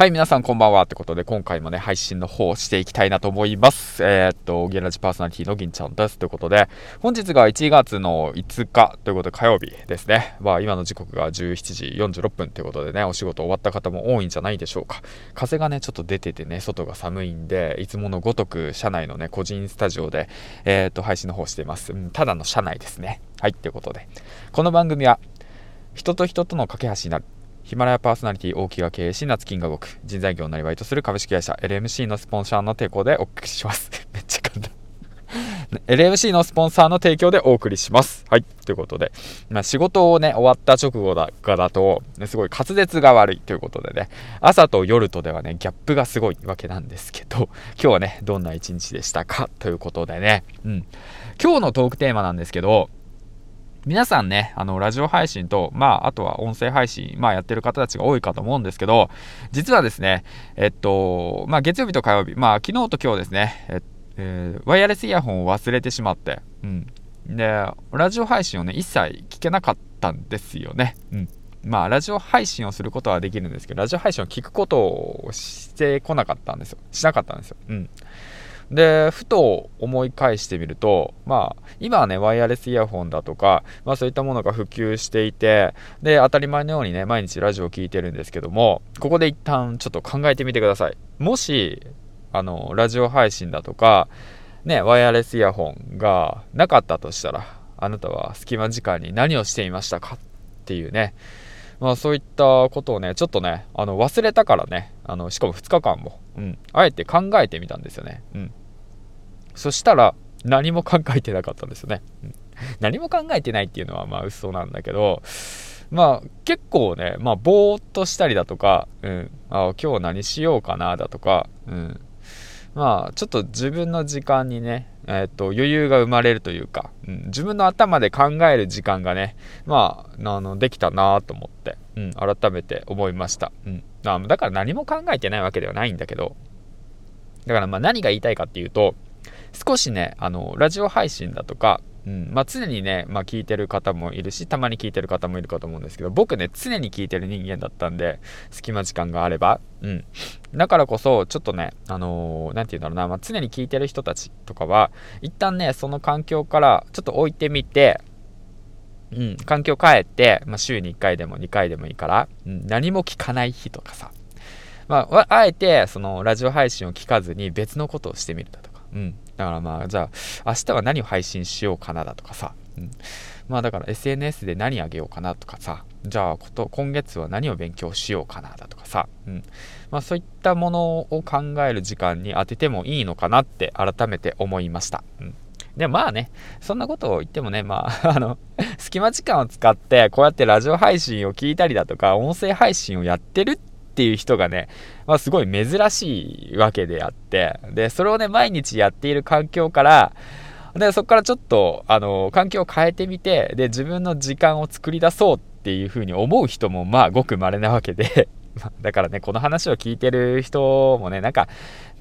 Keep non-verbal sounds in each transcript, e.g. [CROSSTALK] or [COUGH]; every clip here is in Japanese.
はい、皆さんこんばんは。ってことで、今回もね、配信の方をしていきたいなと思います。えー、っと、ゲラジパーソナリティの銀ちゃんです。ということで、本日が1月の5日ということで、火曜日ですね。まあ、今の時刻が17時46分ということでね、お仕事終わった方も多いんじゃないでしょうか。風がね、ちょっと出ててね、外が寒いんで、いつものごとく、社内のね、個人スタジオで、えー、っと、配信の方しています。うん、ただの社内ですね。はい、ということで、この番組は、人と人との架け橋になる。ヒマラヤパーソナリティ大木が経営し、夏金が動く。人材業をなりわいとする株式会社 LMC のスポンサーの提供でお送りします。[LAUGHS] めっちゃ簡単。LMC のスポンサーの提供でお送りします。はい。ということで、まあ、仕事をね、終わった直後だかだと、ね、すごい滑舌が悪いということでね、朝と夜とではね、ギャップがすごいわけなんですけど、今日はね、どんな一日でしたか？ということでね、うん。今日のトークテーマなんですけど、皆さんね、あの、ラジオ配信と、まあ、あとは音声配信、まあ、やってる方たちが多いかと思うんですけど、実はですね、えっと、まあ、月曜日と火曜日、まあ、昨日と今日ですね、ええー、ワイヤレスイヤホンを忘れてしまって、うん。で、ラジオ配信をね、一切聞けなかったんですよね。うん。まあ、ラジオ配信をすることはできるんですけど、ラジオ配信を聞くことをしてこなかったんですよ。しなかったんですよ。うん。で、ふと思い返してみると、まあ、今はね、ワイヤレスイヤホンだとか、まあそういったものが普及していて、で、当たり前のようにね、毎日ラジオを聴いてるんですけども、ここで一旦ちょっと考えてみてください。もし、あの、ラジオ配信だとか、ね、ワイヤレスイヤホンがなかったとしたら、あなたは隙間時間に何をしていましたかっていうね、まあそういったことをね、ちょっとね、あの忘れたからね、あのしかも2日間も、うん、あえて考えてみたんですよね。うん。そしたら何も考えてなかったんですよね。うん、何も考えてないっていうのはまあ嘘なんだけど、まあ結構ね、まあぼーっとしたりだとか、うん、あ今日何しようかなだとか、うん、まあちょっと自分の時間にね、えー、っと余裕が生まれるというか、うん、自分の頭で考える時間がね、まあ、あのできたなと思って、うん、改めて思いました。うん、だから何も考えてないわけではないんだけど、だからまあ何が言いたいかっていうと、少しね、あの、ラジオ配信だとか、うんまあ、常にね、まあ、聞いてる方もいるし、たまに聞いてる方もいるかと思うんですけど、僕ね、常に聞いてる人間だったんで、隙間時間があれば、うん。だからこそ、ちょっとね、あのー、なんて言うんだろうな、まあ、常に聞いてる人たちとかは、一旦ね、その環境からちょっと置いてみて、うん、環境変えて、まあ、週に1回でも2回でもいいから、うん、何も聞かない日とかさ、まあ、あえて、その、ラジオ配信を聞かずに別のことをしてみるだとか、うん。だからまあ、じゃあ、明日は何を配信しようかなだとかさ、うん、まあだから SNS で何あげようかなとかさ、じゃあこと、今月は何を勉強しようかなだとかさ、うん、まあそういったものを考える時間に当ててもいいのかなって改めて思いました。うん。でまあね、そんなことを言ってもね、まあ、[LAUGHS] あの、隙間時間を使って、こうやってラジオ配信を聞いたりだとか、音声配信をやってるっっていう人がね、まあ、すごい珍しいわけであって、で、それをね、毎日やっている環境から、で、そこからちょっと、あの、環境を変えてみて、で、自分の時間を作り出そうっていうふうに思う人も、まあ、ごく稀なわけで、[LAUGHS] だからね、この話を聞いてる人もね、なんか、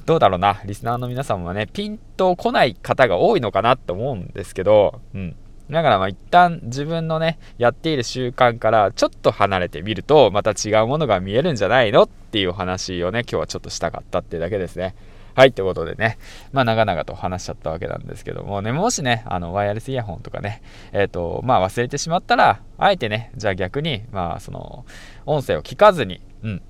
どうだろうな、リスナーの皆さんもね、ピンと来ない方が多いのかなって思うんですけど、うん。だからまあ一旦自分のね、やっている習慣からちょっと離れてみると、また違うものが見えるんじゃないのっていう話をね、今日はちょっとしたかったっていうだけですね。はい、ということでね、まあ長々と話しちゃったわけなんですけどもね、もしね、あの、ワイヤレスイヤホンとかね、えっ、ー、と、まあ忘れてしまったら、あえてね、じゃあ逆に、まあその、音声を聞かずに、うん、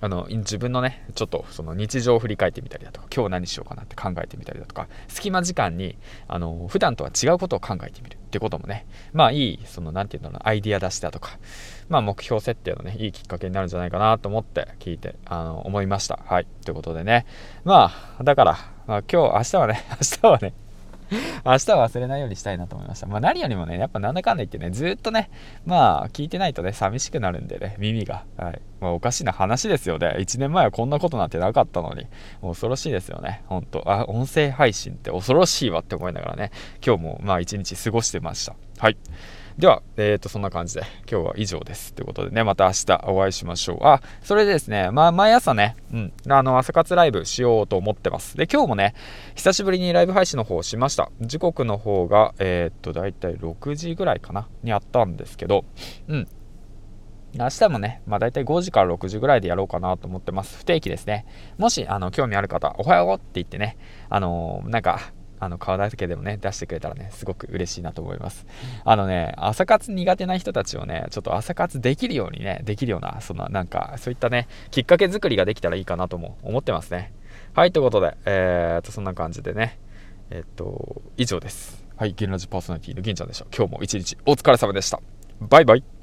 あの自分のねちょっとその日常を振り返ってみたりだとか今日何しようかなって考えてみたりだとか隙間時間にあの普段とは違うことを考えてみるってこともねまあいいその何て言うんだろうアイディア出しだとかまあ目標設定のねいいきっかけになるんじゃないかなと思って聞いてあの思いました。はい。ということでね。まあだから、まあ、今日明日はね [LAUGHS] 明日はね [LAUGHS] 明日は忘れないようにしたいなと思いました。まあ、何よりもね、やっぱなんだかんだ言ってね、ずっとね、まあ、聞いてないとね、寂しくなるんでね、耳が。はい。まあ、おかしな話ですよね。1年前はこんなことなんてなかったのに、恐ろしいですよね。ほんと。あ、音声配信って恐ろしいわって思いながらね、今日もまあ、一日過ごしてました。はい。では、えっ、ー、と、そんな感じで、今日は以上です。ということでね、また明日お会いしましょう。あ、それでですね、まあ、毎朝ね、うん、あの、朝活ライブしようと思ってます。で、今日もね、久しぶりにライブ配信の方をしました。時刻の方が、えっ、ー、と、だいたい6時ぐらいかな、にあったんですけど、うん。明日もね、まあ大体5時から6時ぐらいでやろうかなと思ってます。不定期ですね。もし、あの、興味ある方、おはようって言ってね、あのー、なんか、あの、顔だけでもね、出してくれたらね、すごく嬉しいなと思います。あのね、朝活苦手な人たちをね、ちょっと朝活できるようにね、できるような、そのななんか、そういったね、きっかけ作りができたらいいかなとも思ってますね。はい、ということで、えー、っと、そんな感じでね、え、っと、以上です。はい、ゲンラジパーソナリティの銀ちゃんでした。今日も一日お疲れ様でした。バイバイ。